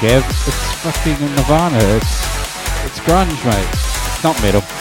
Gav. It's fucking Nirvana. It's it's grunge, mate. It's not metal.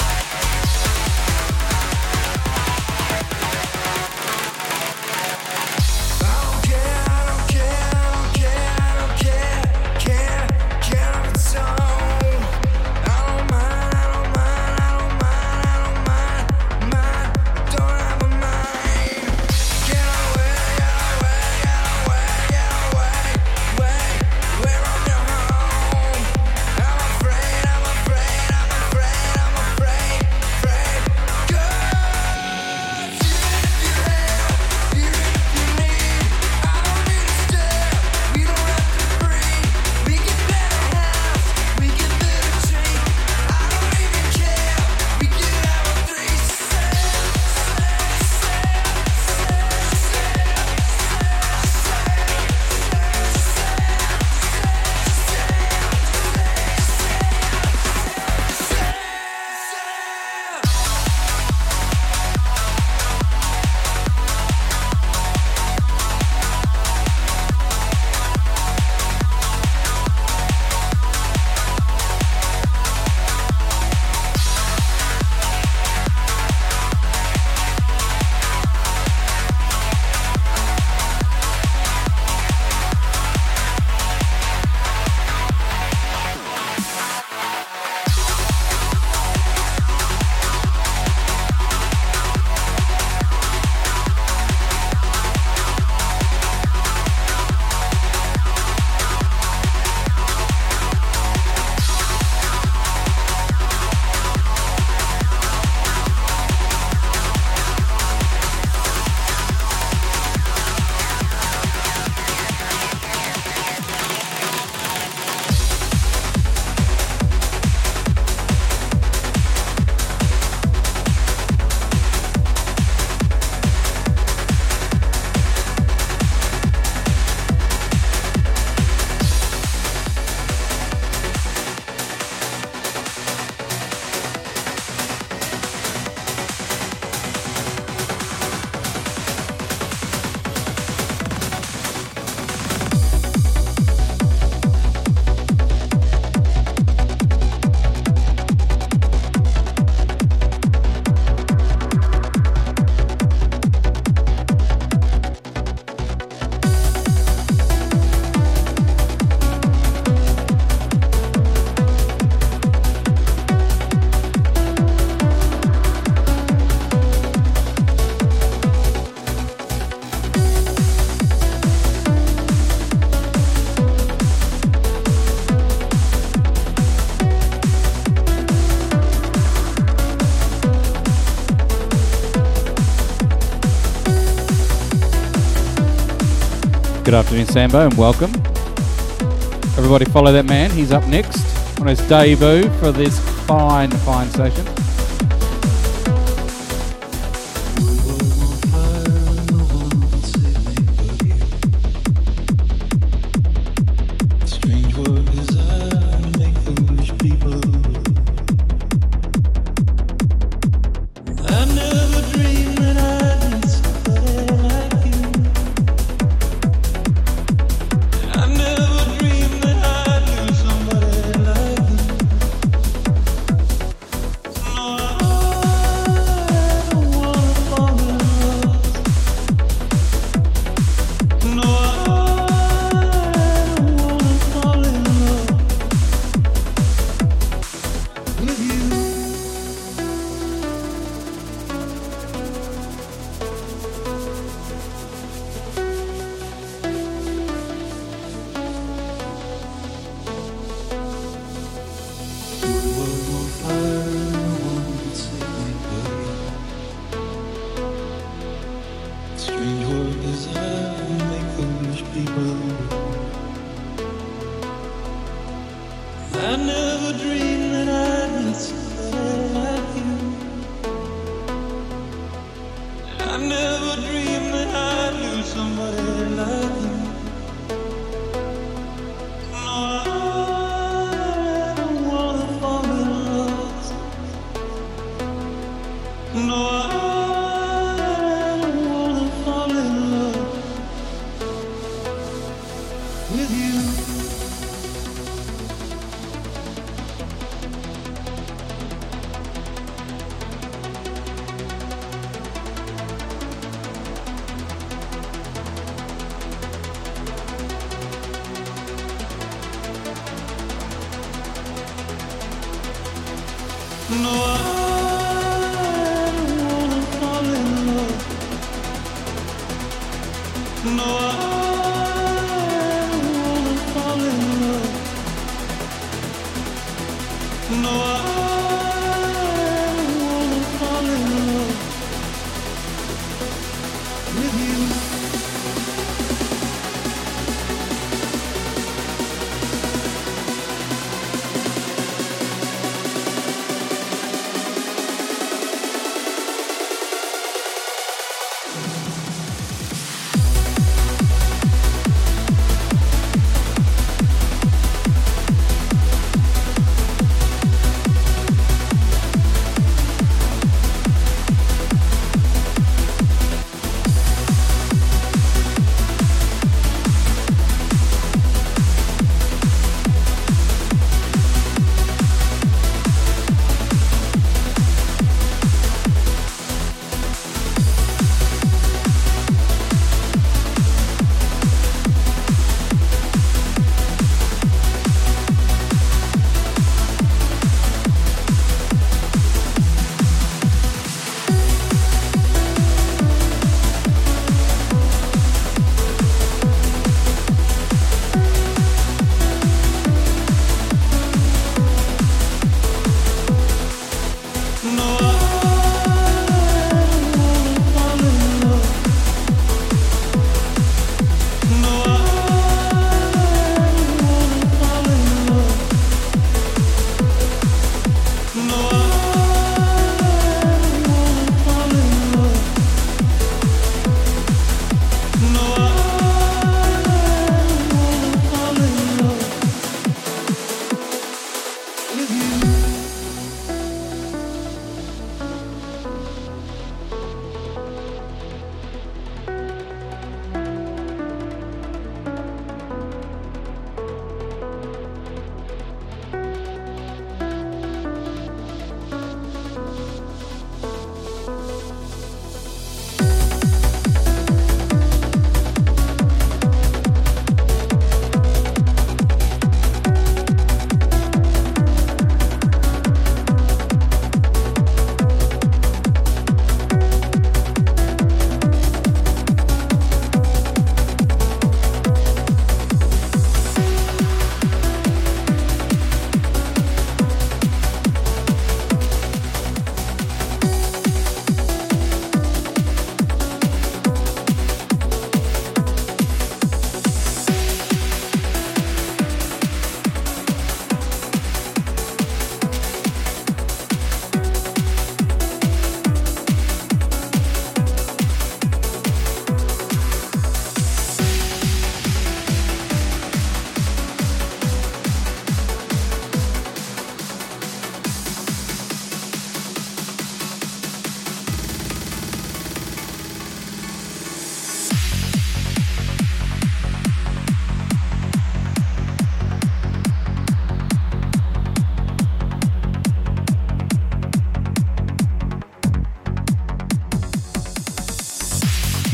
Good afternoon, Sambo, and welcome. Everybody, follow that man. He's up next on his debut for this fine, fine session.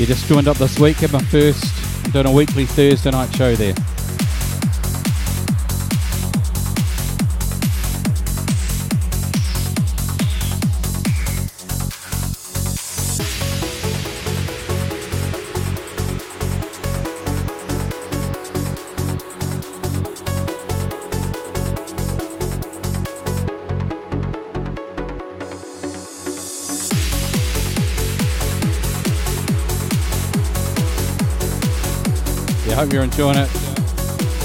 You just joined up this week, had my first, doing a weekly Thursday night show there. Hope you're enjoying it.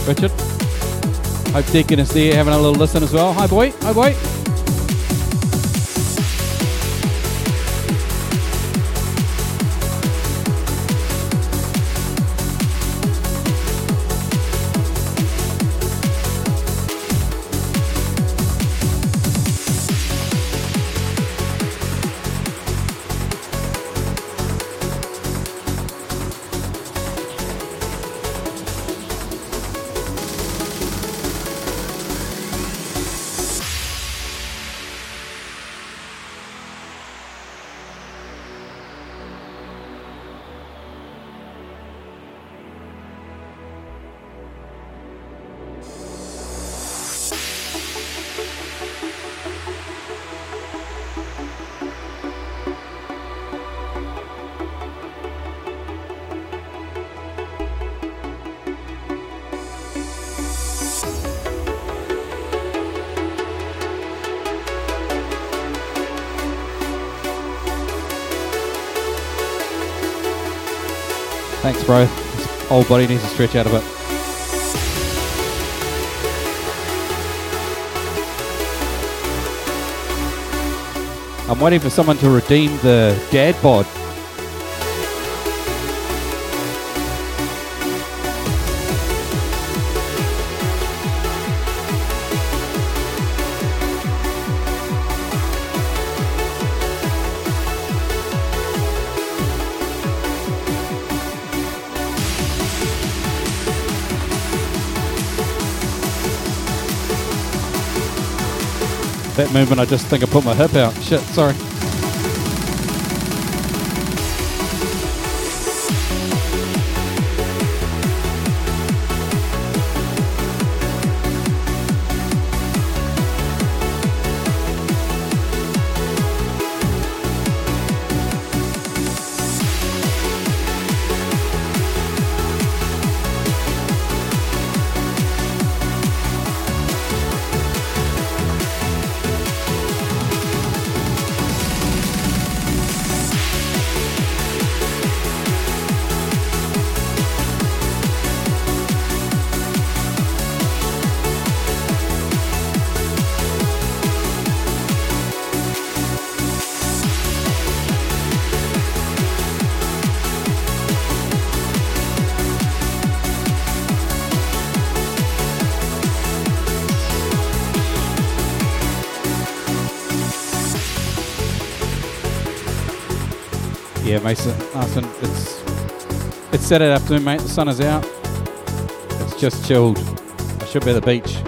Richard, hope Deacon is there having a little listen as well. Hi, boy. Hi, boy. Body needs to stretch out a bit. I'm waiting for someone to redeem the dad bod. Movement, I just think I put my hip out. Shit, sorry. Saturday afternoon, mate. The sun is out. It's just chilled. I should be at the beach.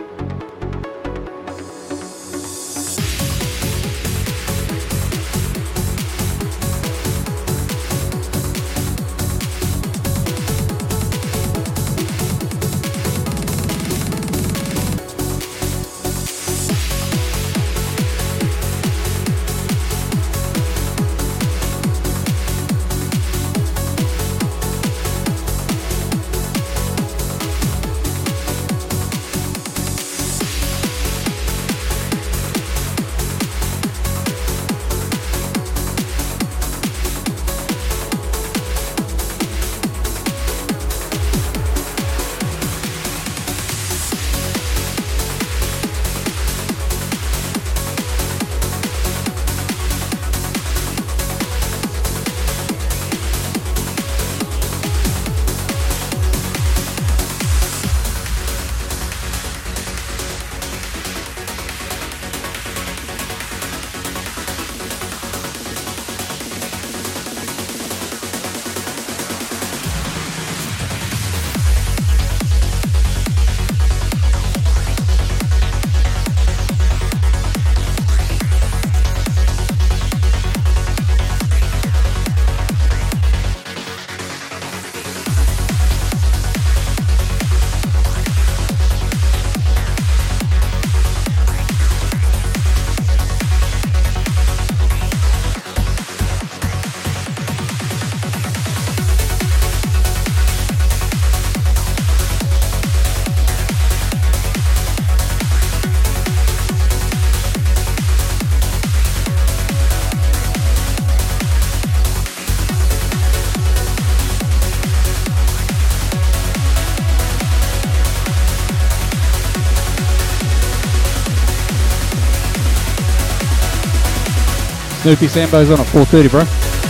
Snoopy Sambo's on at 4.30, bro.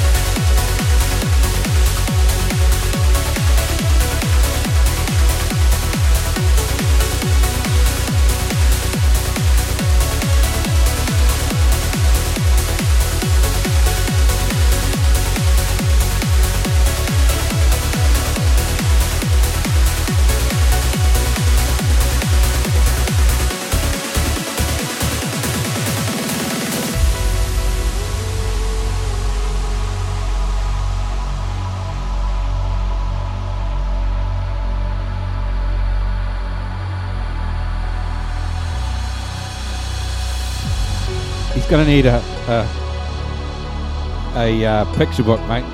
Need a a, a uh, picture book, mate.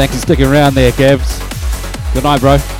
Thanks for sticking around there, Gavs. Good night, bro.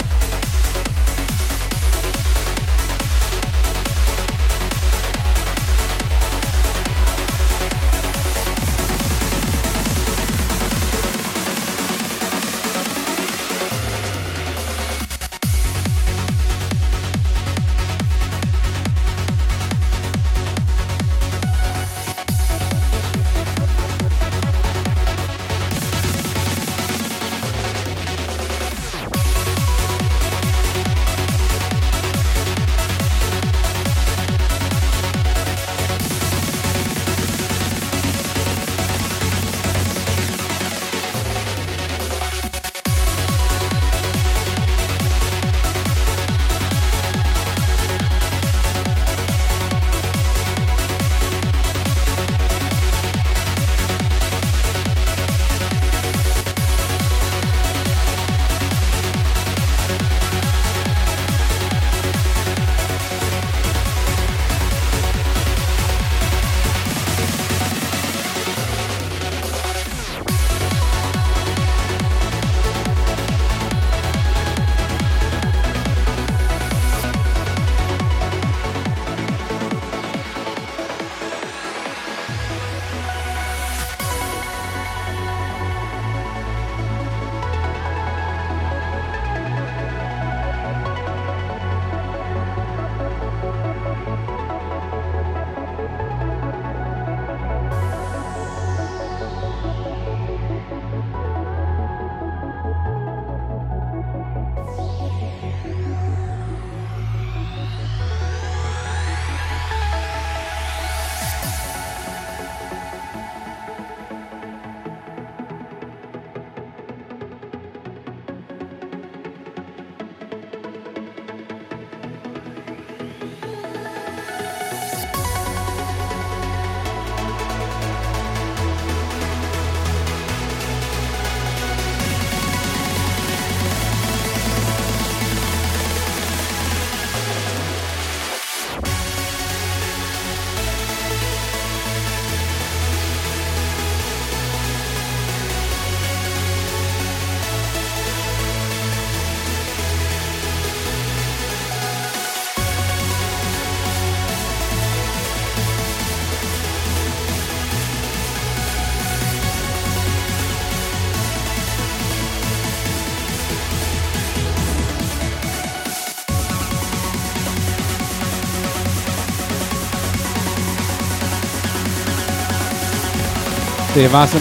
You, Martin.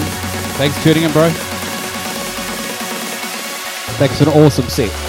Thanks for tuning in, bro. Thanks for an awesome set.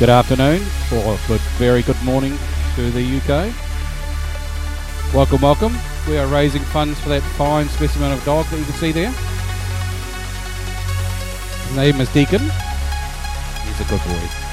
Good afternoon, or good, very good morning to the UK. Welcome, welcome. We are raising funds for that fine specimen of dog that you can see there. His name is Deacon. He's a good boy.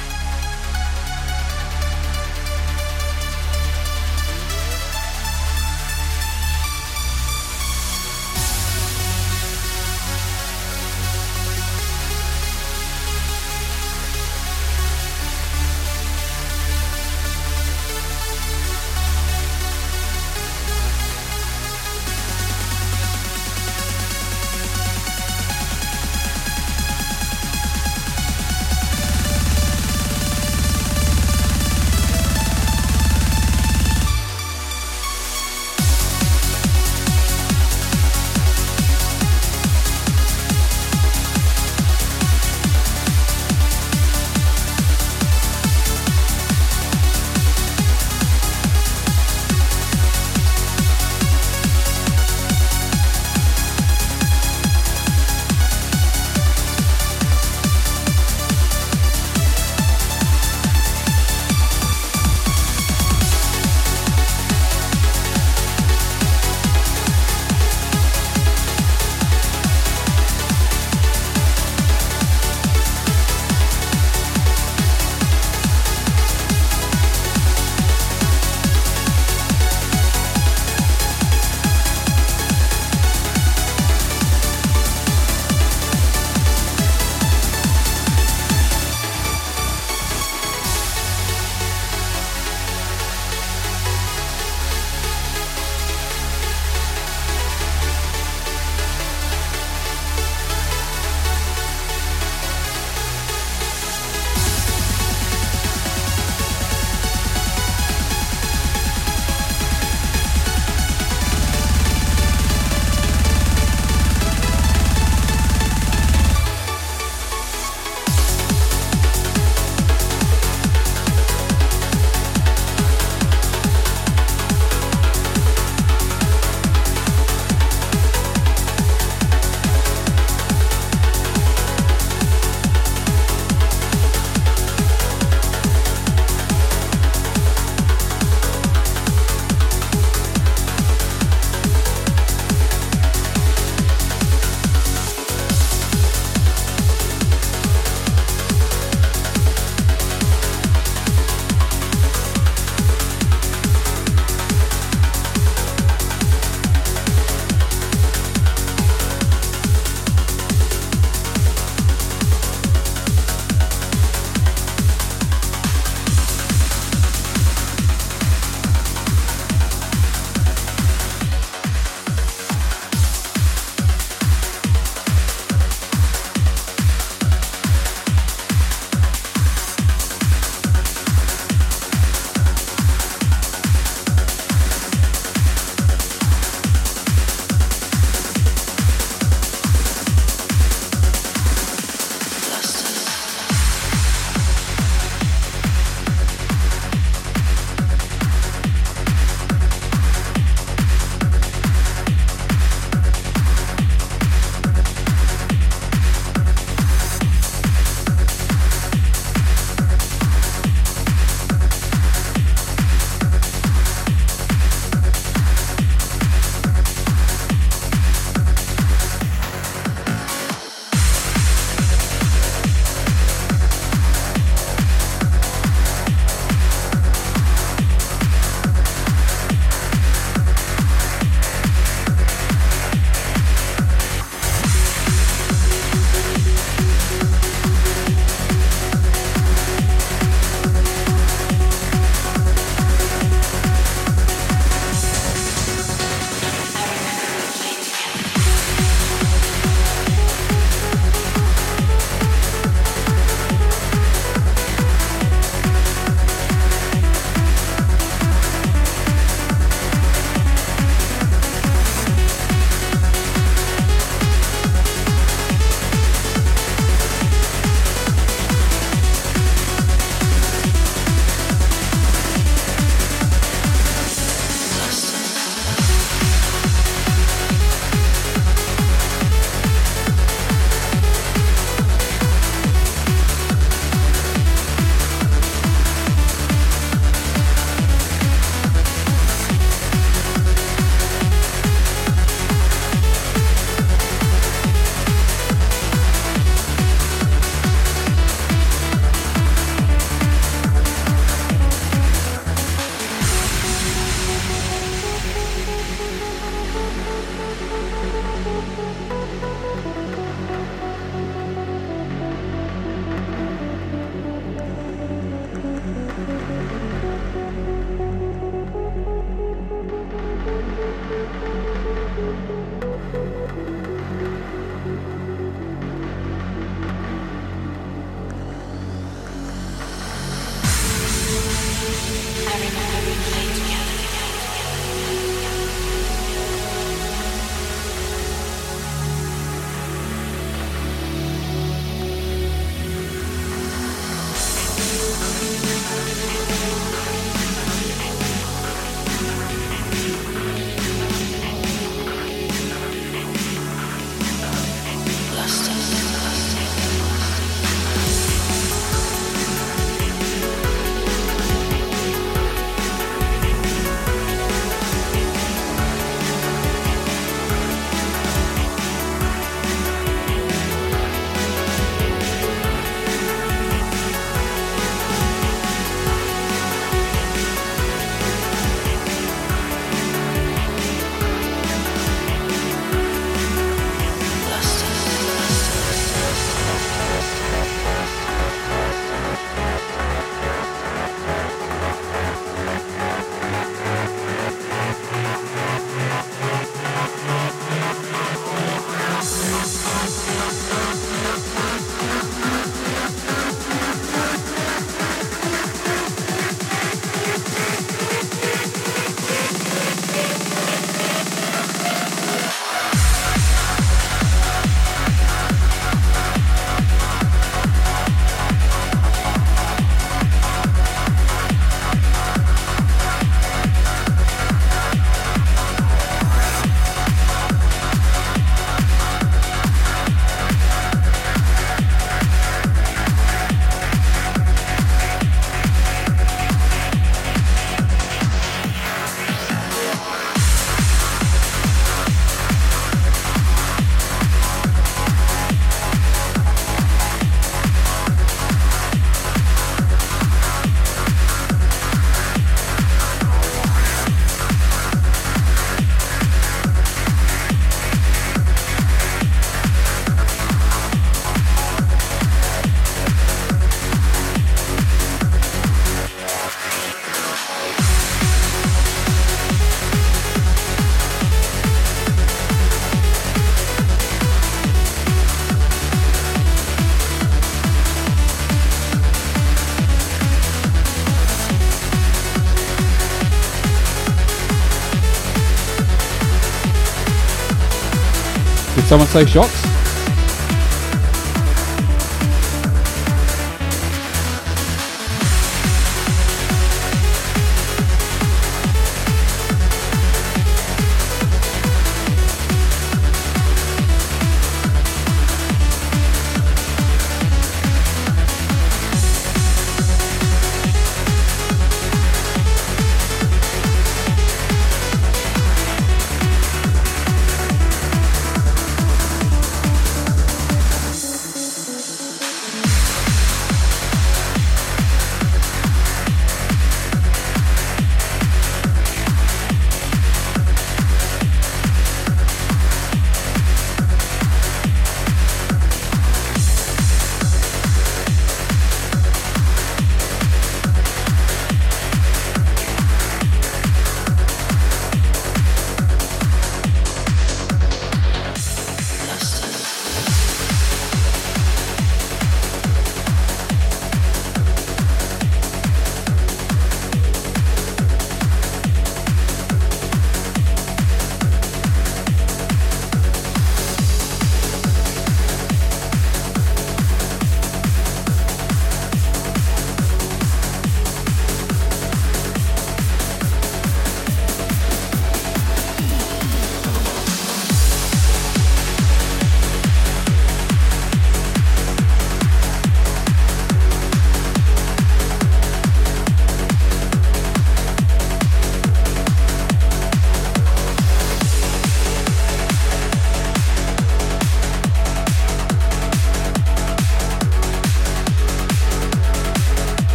Someone say shots?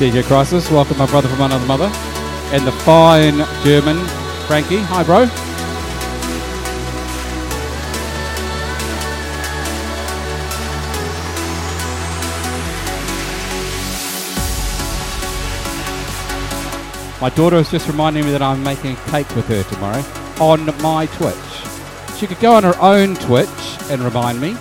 DJ Chrisis, welcome my brother from another mother, and the fine German Frankie. Hi, bro. My daughter is just reminding me that I'm making a cake with her tomorrow on my Twitch. She could go on her own Twitch and remind me,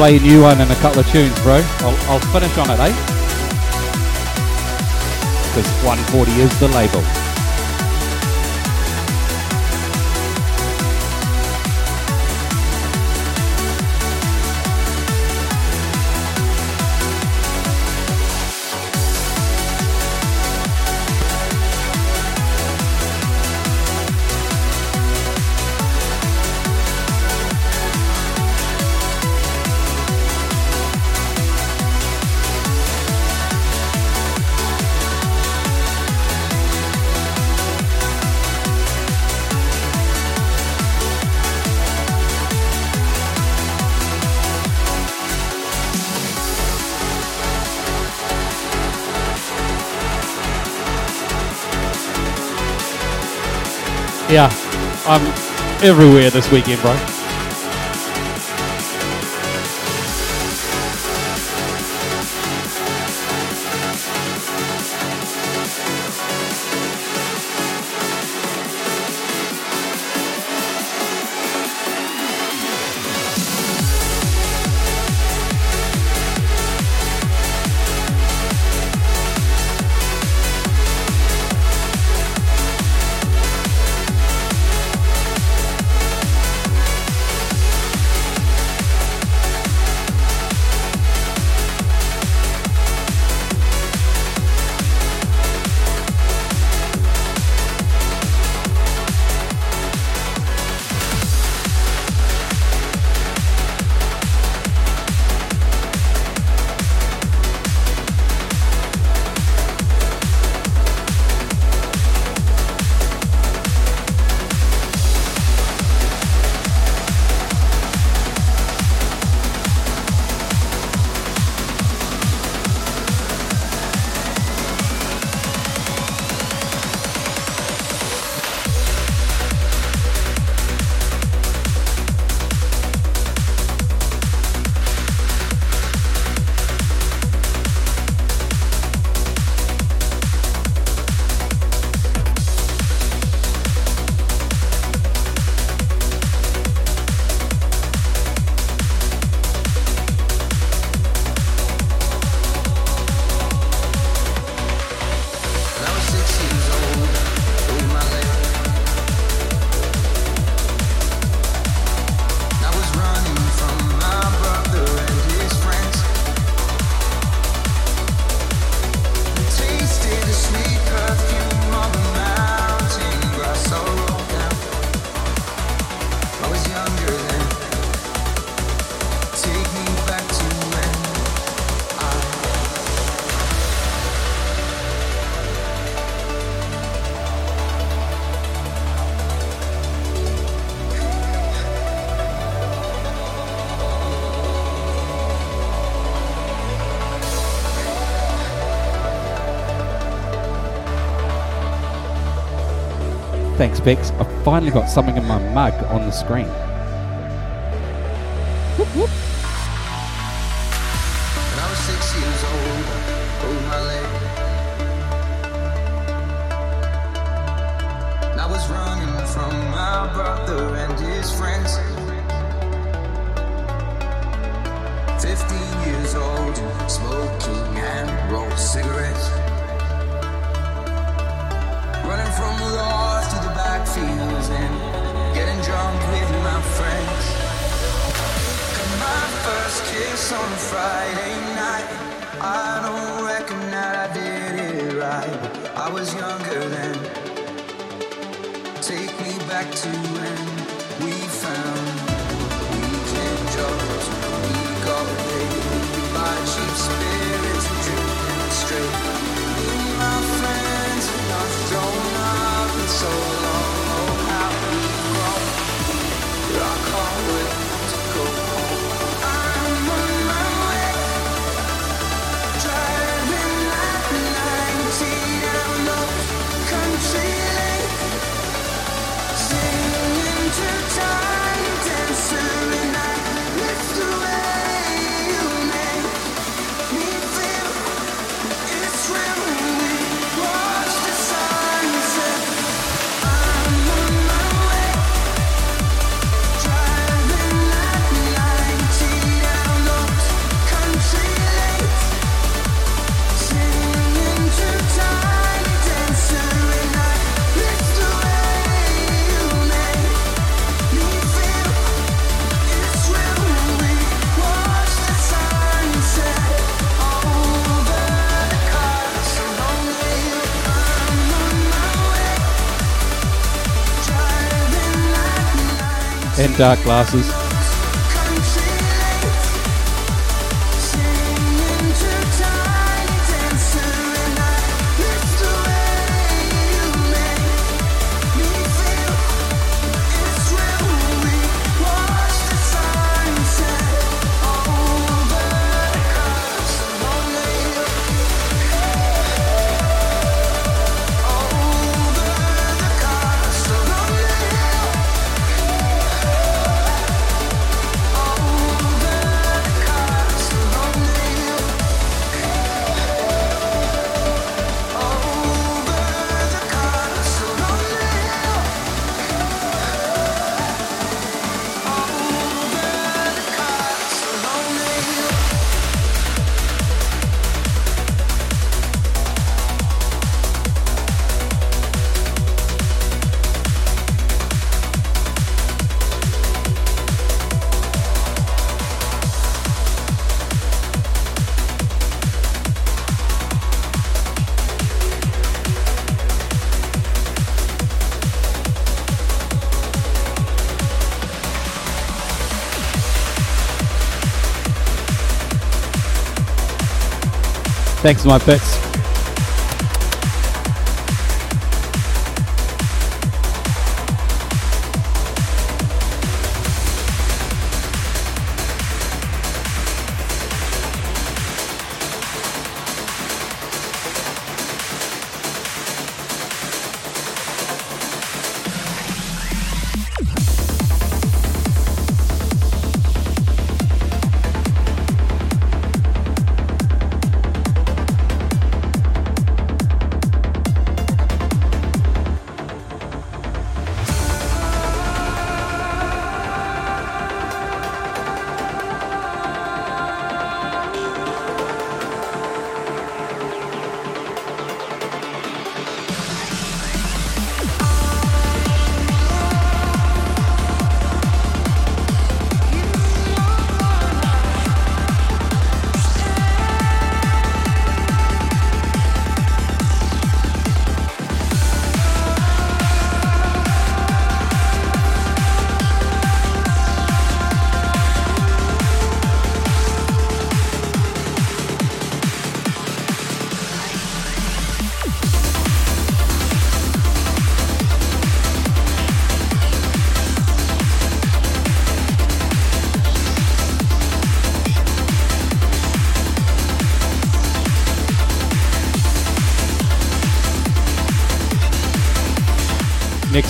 play a new one and a couple of tunes, bro. I'll, I'll finish on it, eh? Because 140 is the label. everywhere this weekend, bro. Thanks, Bex. I've finally got something in my mug on the screen. dark glasses. Thanks, my pets.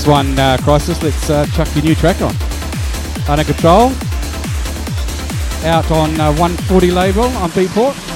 Next one, uh, Chrisis. Let's uh, chuck your new track on. Under Control. Out on uh, 140 label on Beatport.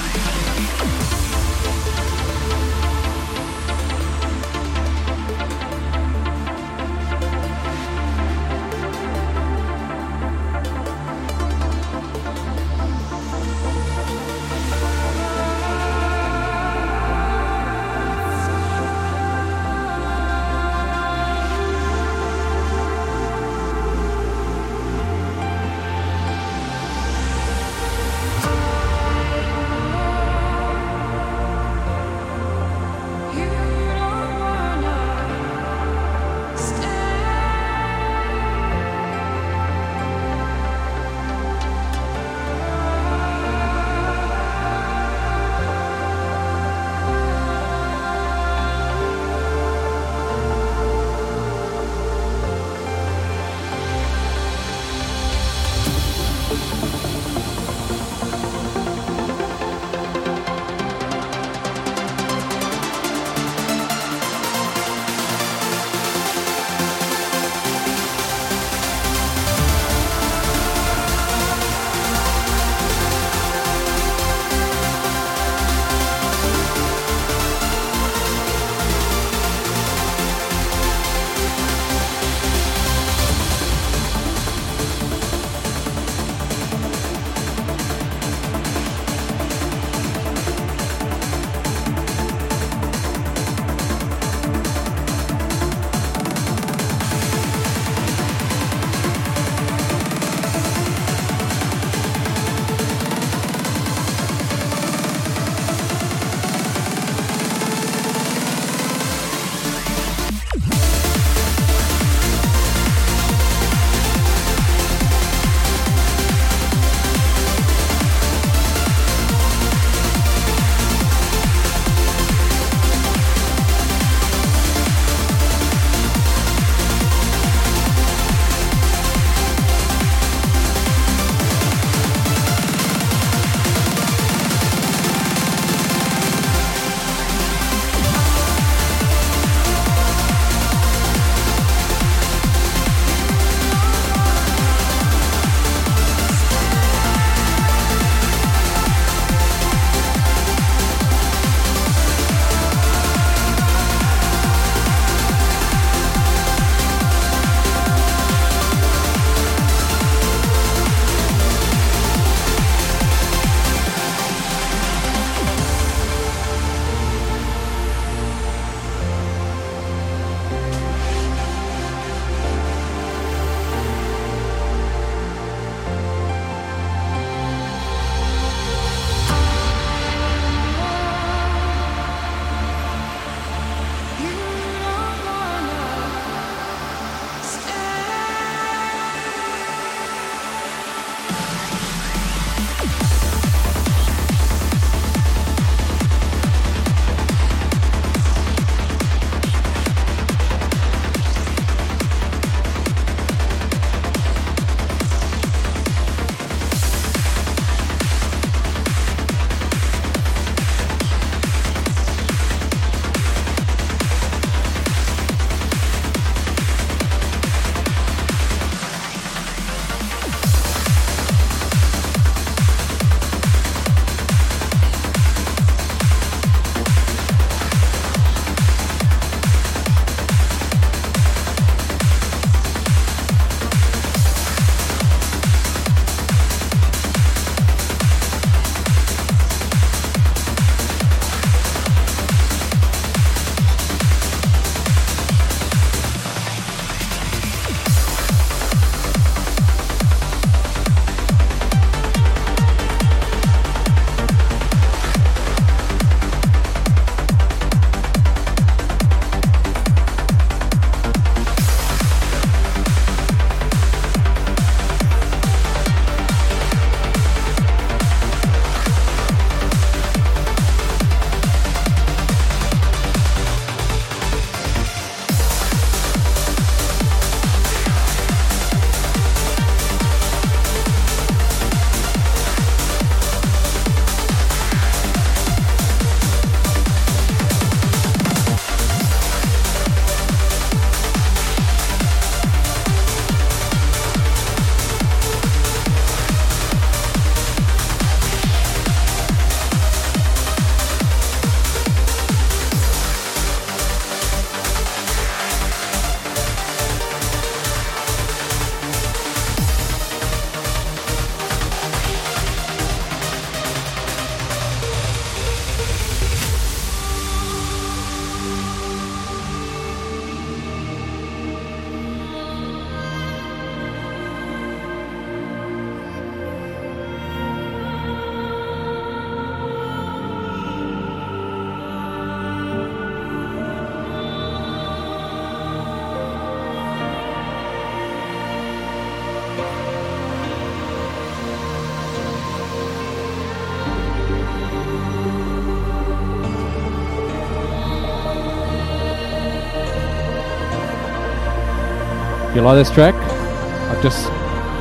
You like this track, I've just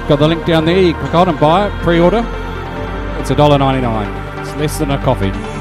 got the link down there. You click on and buy it, pre-order. It's $1.99. It's less than a coffee.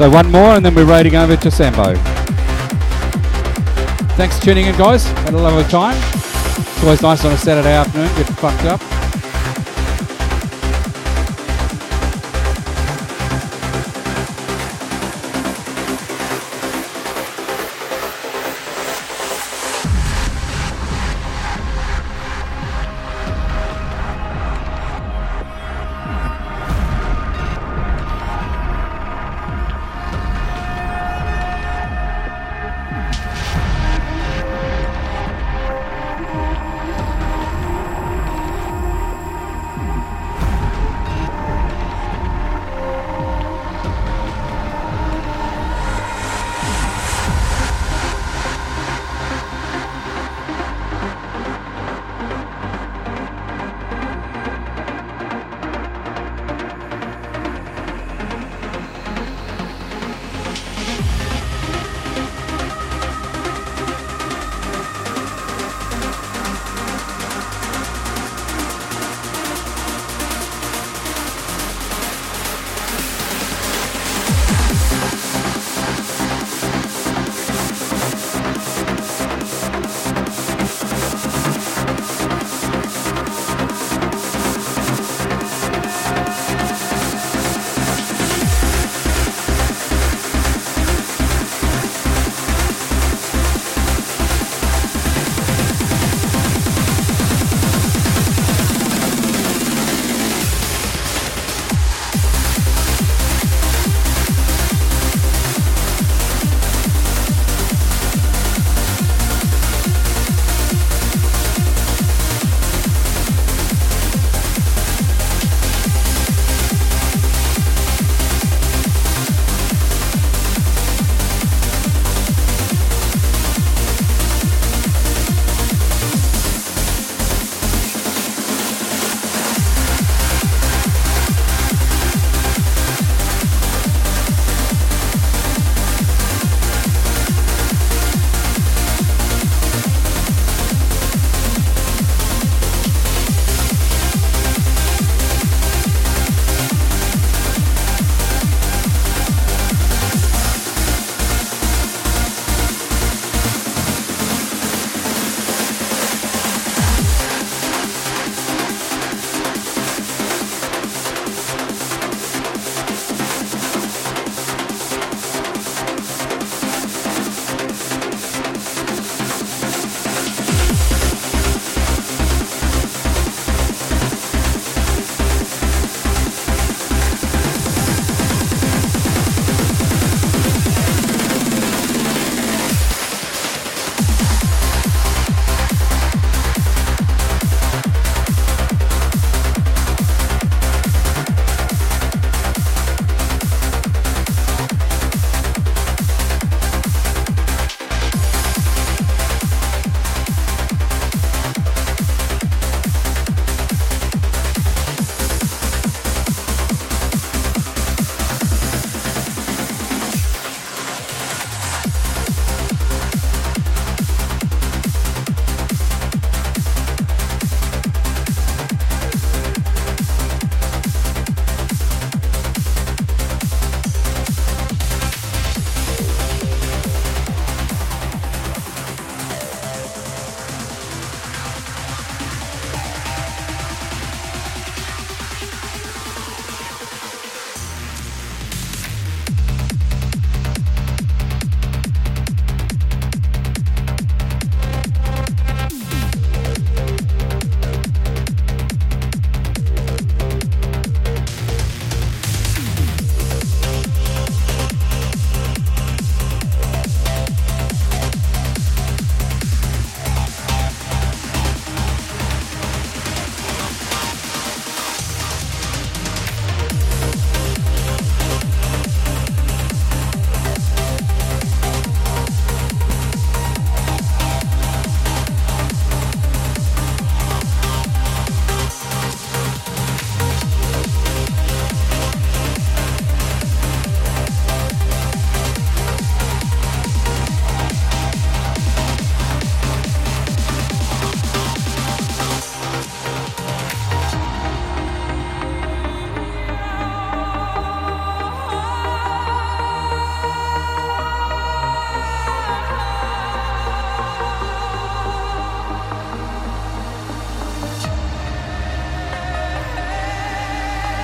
So one more and then we're raiding over to Sambo. Thanks for tuning in, guys. Had a lovely time. It's always nice on a Saturday afternoon, get fucked up.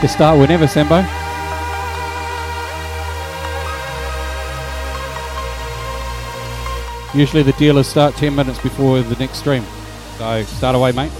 To start whenever, Sambo. Usually the dealers start 10 minutes before the next stream. So start away, mate.